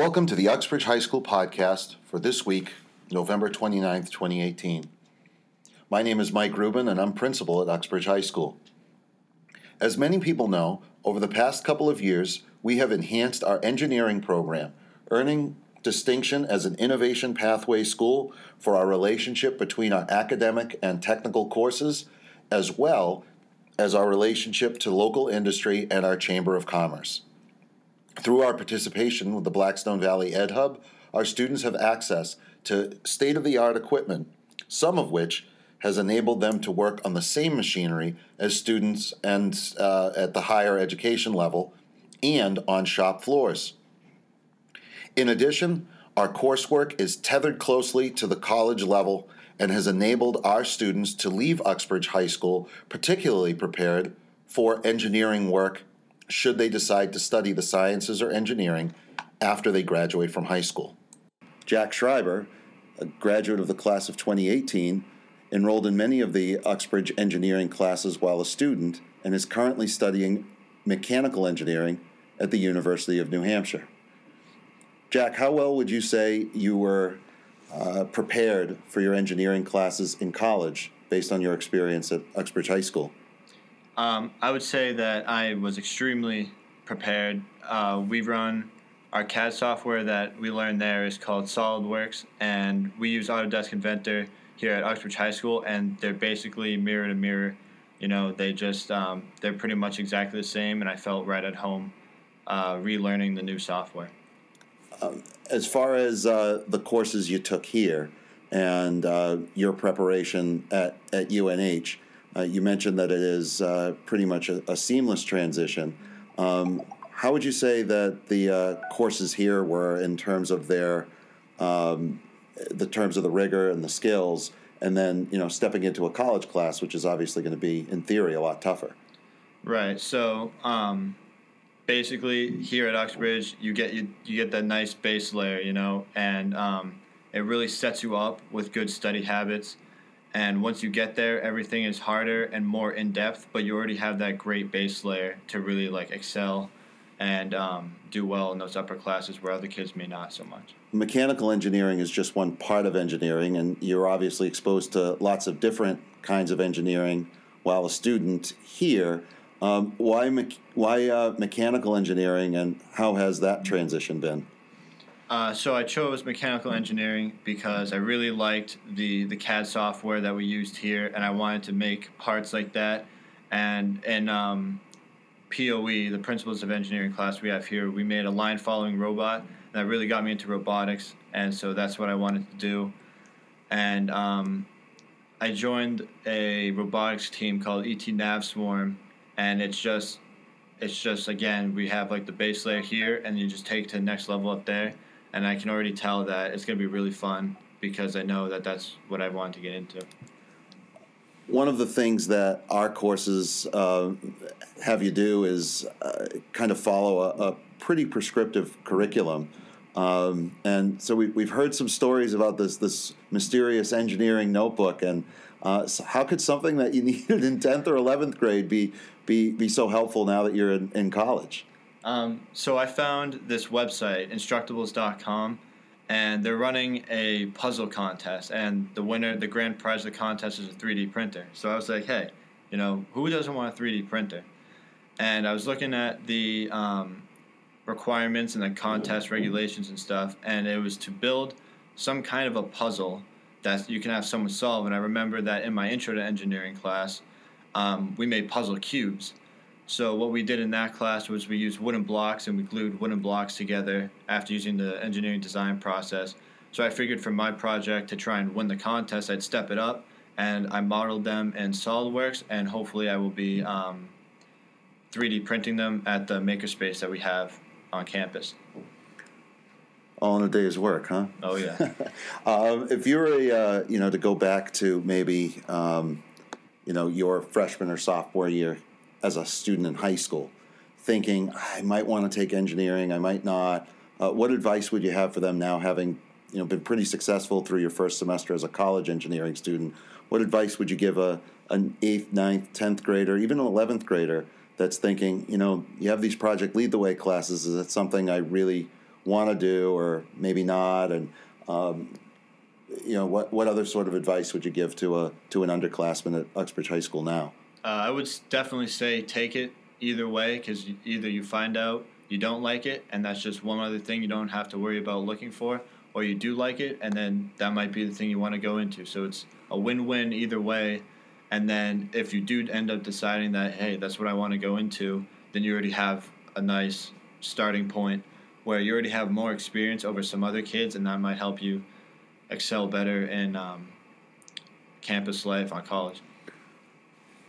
Welcome to the Uxbridge High School podcast for this week, November 29th, 2018. My name is Mike Rubin, and I'm principal at Uxbridge High School. As many people know, over the past couple of years, we have enhanced our engineering program, earning distinction as an innovation pathway school for our relationship between our academic and technical courses, as well as our relationship to local industry and our Chamber of Commerce. Through our participation with the Blackstone Valley Ed Hub, our students have access to state of the art equipment, some of which has enabled them to work on the same machinery as students and uh, at the higher education level and on shop floors. In addition, our coursework is tethered closely to the college level and has enabled our students to leave Uxbridge High School particularly prepared for engineering work should they decide to study the sciences or engineering after they graduate from high school. Jack Schreiber, a graduate of the class of 2018, enrolled in many of the Uxbridge engineering classes while a student and is currently studying mechanical engineering at the University of New Hampshire. Jack, how well would you say you were uh, prepared for your engineering classes in college based on your experience at Uxbridge High School? Um, I would say that I was extremely prepared. Uh, we run our CAD software that we learned there is called SolidWorks, and we use Autodesk Inventor here at Uxbridge High School, and they're basically mirror to mirror. You know, they just um, they're pretty much exactly the same, and I felt right at home uh, relearning the new software. Um, as far as uh, the courses you took here and uh, your preparation at, at UNH, uh, you mentioned that it is uh, pretty much a, a seamless transition. Um, how would you say that the uh, courses here were in terms of their um, the terms of the rigor and the skills, and then you know stepping into a college class, which is obviously going to be in theory a lot tougher. Right. So um, basically, here at Uxbridge, you get you, you get that nice base layer, you know, and um, it really sets you up with good study habits and once you get there, everything is harder and more in depth, but you already have that great base layer to really like excel and um, do well in those upper classes where other kids may not so much. Mechanical engineering is just one part of engineering, and you're obviously exposed to lots of different kinds of engineering while a student here. Um, why me- why uh, mechanical engineering, and how has that transition been? Uh, so I chose mechanical engineering because I really liked the the CAD software that we used here, and I wanted to make parts like that. And in um, POE, the Principles of Engineering class we have here, we made a line following robot that really got me into robotics, and so that's what I wanted to do. And um, I joined a robotics team called ET Nav Swarm, and it's just it's just again we have like the base layer here, and you just take to the next level up there and I can already tell that it's going to be really fun because I know that that's what I want to get into. One of the things that our courses uh, have you do is uh, kind of follow a, a pretty prescriptive curriculum. Um, and so we, we've heard some stories about this this mysterious engineering notebook, and uh, so how could something that you needed in tenth or eleventh grade be be be so helpful now that you're in, in college? Um, so I found this website, instructables.com, and they're running a puzzle contest, and the winner, the grand prize of the contest is a 3D printer. So I was like, hey, you know, who doesn't want a 3D printer? And I was looking at the um, requirements and the contest regulations and stuff, and it was to build some kind of a puzzle that you can have someone solve. And I remember that in my intro to engineering class, um, we made puzzle cubes so what we did in that class was we used wooden blocks and we glued wooden blocks together after using the engineering design process. So I figured for my project to try and win the contest, I'd step it up and I modeled them in SolidWorks and hopefully I will be um, 3D printing them at the makerspace that we have on campus. All in a day's work, huh? Oh yeah. um, if you were a, uh, you know, to go back to maybe, um, you know, your freshman or sophomore year, as a student in high school, thinking I might want to take engineering, I might not. Uh, what advice would you have for them now, having you know been pretty successful through your first semester as a college engineering student? What advice would you give a an eighth, ninth, tenth grader, even an eleventh grader that's thinking, you know, you have these project lead the way classes. Is that something I really want to do or maybe not? And um, you know, what what other sort of advice would you give to a to an underclassman at Uxbridge High School now? Uh, I would definitely say take it either way because either you find out you don't like it and that's just one other thing you don't have to worry about looking for, or you do like it and then that might be the thing you want to go into. So it's a win-win either way. And then if you do end up deciding that hey that's what I want to go into, then you already have a nice starting point where you already have more experience over some other kids, and that might help you excel better in um, campus life on college.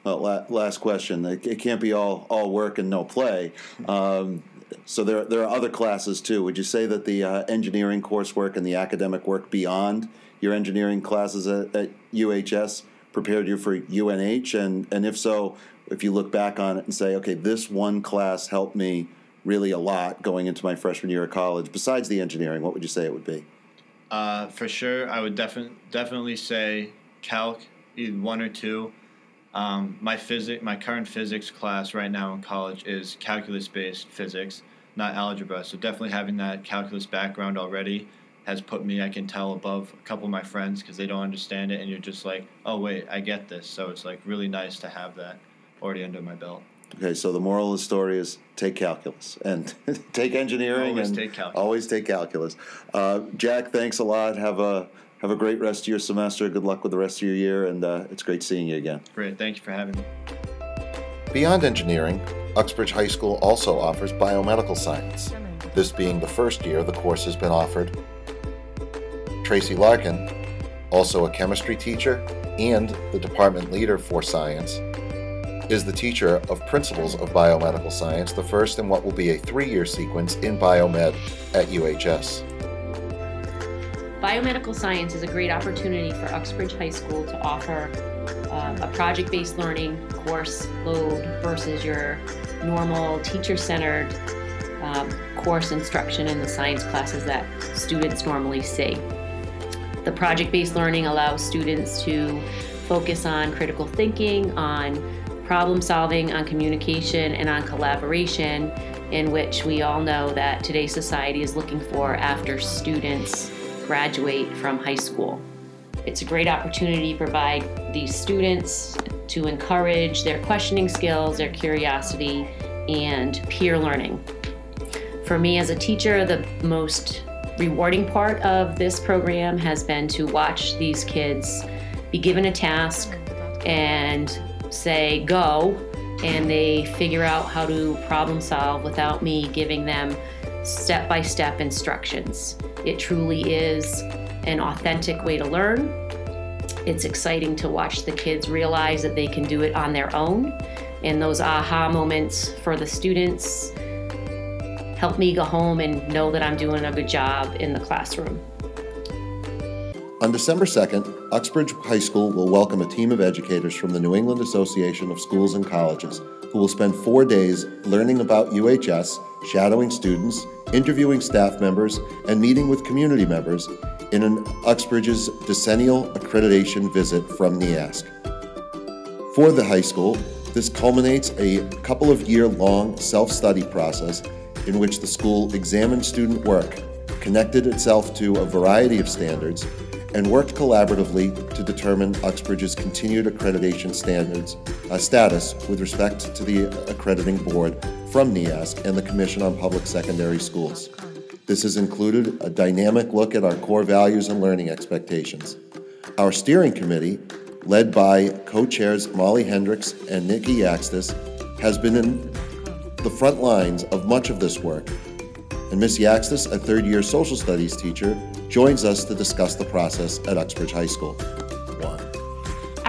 Last question. It can't be all, all work and no play. Um, so there, there are other classes too. Would you say that the uh, engineering coursework and the academic work beyond your engineering classes at, at UHS prepared you for UNH? And, and if so, if you look back on it and say, okay, this one class helped me really a lot going into my freshman year of college, besides the engineering, what would you say it would be? Uh, for sure, I would definitely definitely say calc, one or two. Um, my physics, my current physics class right now in college is calculus-based physics, not algebra. So definitely having that calculus background already has put me, I can tell, above a couple of my friends because they don't understand it, and you're just like, oh wait, I get this. So it's like really nice to have that already under my belt. Okay, so the moral of the story is take calculus and take engineering always and take calculus. always take calculus. Uh, Jack, thanks a lot. Have a have a great rest of your semester. Good luck with the rest of your year, and uh, it's great seeing you again. Great, thank you for having me. Beyond engineering, Uxbridge High School also offers biomedical science. This being the first year the course has been offered. Tracy Larkin, also a chemistry teacher and the department leader for science, is the teacher of Principles of Biomedical Science, the first in what will be a three year sequence in biomed at UHS. Biomedical science is a great opportunity for Uxbridge High School to offer uh, a project based learning course load versus your normal teacher centered um, course instruction in the science classes that students normally see. The project based learning allows students to focus on critical thinking, on problem solving, on communication, and on collaboration, in which we all know that today's society is looking for after students graduate from high school. It's a great opportunity to provide these students to encourage their questioning skills, their curiosity, and peer learning. For me as a teacher, the most rewarding part of this program has been to watch these kids be given a task and say go and they figure out how to problem solve without me giving them step by step instructions. It truly is an authentic way to learn. It's exciting to watch the kids realize that they can do it on their own. And those aha moments for the students help me go home and know that I'm doing a good job in the classroom. On December 2nd, Uxbridge High School will welcome a team of educators from the New England Association of Schools and Colleges who will spend four days learning about UHS, shadowing students, interviewing staff members, and meeting with community members in an Uxbridge's decennial accreditation visit from NEASC. For the high school, this culminates a couple of year long self study process in which the school examined student work, connected itself to a variety of standards, and worked collaboratively to determine Uxbridge's continued accreditation standards uh, status with respect to the accrediting board from NEASC and the Commission on Public Secondary Schools. This has included a dynamic look at our core values and learning expectations. Our steering committee, led by co-chairs Molly Hendricks and Nikki Yaxtis, has been in the front lines of much of this work. And Ms. Yaxtis, a third-year social studies teacher, joins us to discuss the process at Uxbridge High School.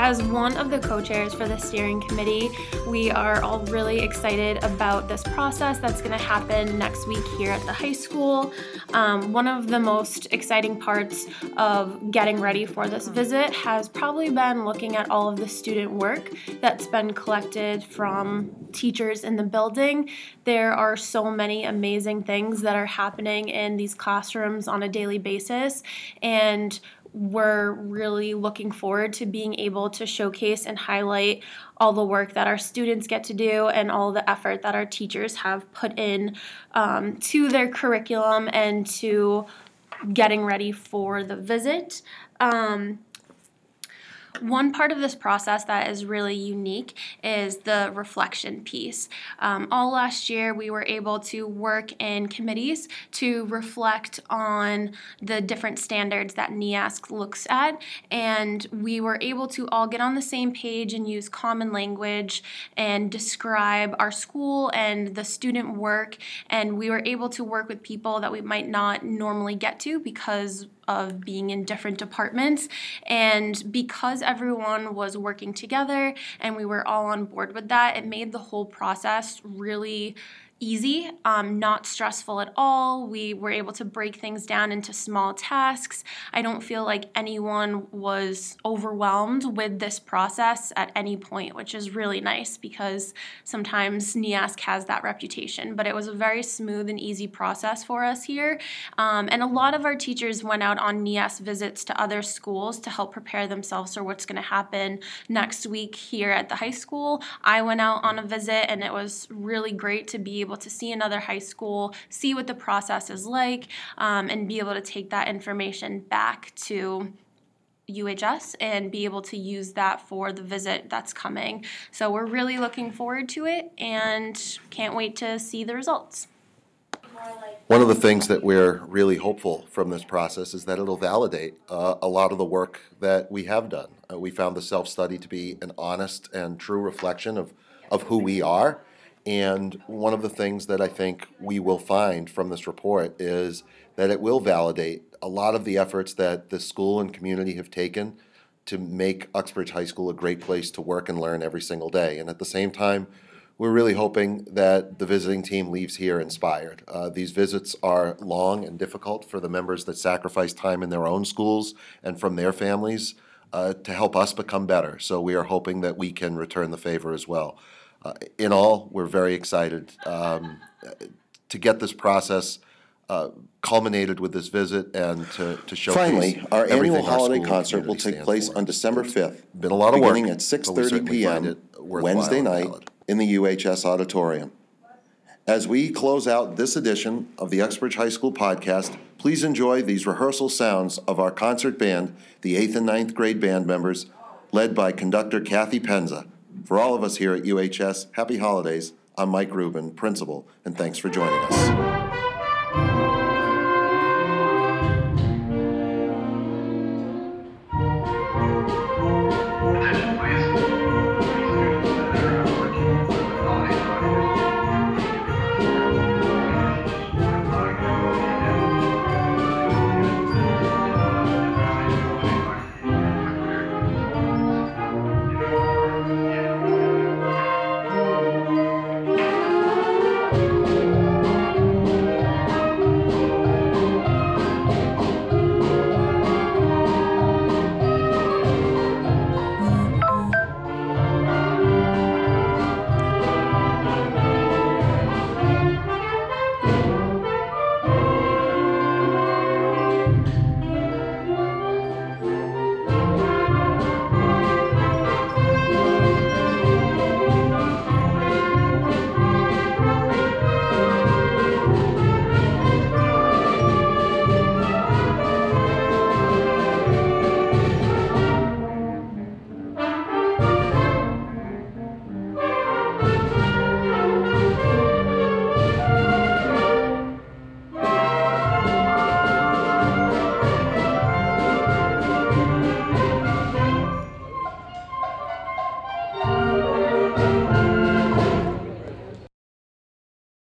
As one of the co chairs for the steering committee, we are all really excited about this process that's going to happen next week here at the high school. Um, one of the most exciting parts of getting ready for this visit has probably been looking at all of the student work that's been collected from teachers in the building. There are so many amazing things that are happening in these classrooms on a daily basis, and we're really looking forward to being able to showcase and highlight all the work that our students get to do and all the effort that our teachers have put in um, to their curriculum and to getting ready for the visit. Um, one part of this process that is really unique is the reflection piece. Um, all last year, we were able to work in committees to reflect on the different standards that NEASC looks at, and we were able to all get on the same page and use common language and describe our school and the student work. And we were able to work with people that we might not normally get to because of being in different departments. And because everyone was working together and we were all on board with that, it made the whole process really easy, um, not stressful at all. We were able to break things down into small tasks. I don't feel like anyone was overwhelmed with this process at any point, which is really nice because sometimes NEASC has that reputation. But it was a very smooth and easy process for us here. Um, and a lot of our teachers went out on NEASC visits to other schools to help prepare themselves for what's going to happen next week here at the high school. I went out on a visit and it was really great to be able able to see another high school, see what the process is like, um, and be able to take that information back to UHS and be able to use that for the visit that's coming. So we're really looking forward to it and can't wait to see the results. One of the things that we're really hopeful from this process is that it'll validate uh, a lot of the work that we have done. Uh, we found the self study to be an honest and true reflection of, of who we are and one of the things that I think we will find from this report is that it will validate a lot of the efforts that the school and community have taken to make Uxbridge High School a great place to work and learn every single day. And at the same time, we're really hoping that the visiting team leaves here inspired. Uh, these visits are long and difficult for the members that sacrifice time in their own schools and from their families uh, to help us become better. So we are hoping that we can return the favor as well. Uh, in all, we're very excited um, to get this process uh, culminated with this visit and to, to showcase Finally, our annual holiday school concert will take place for. on December 5th. Been a lot of work, Beginning at 6:30 PM, Wednesday night, valid. in the UHS auditorium. As we close out this edition of the Uxbridge High School podcast, please enjoy these rehearsal sounds of our concert band, the eighth and ninth grade band members, led by conductor Kathy Penza. For all of us here at UHS, happy holidays. I'm Mike Rubin, principal, and thanks for joining us.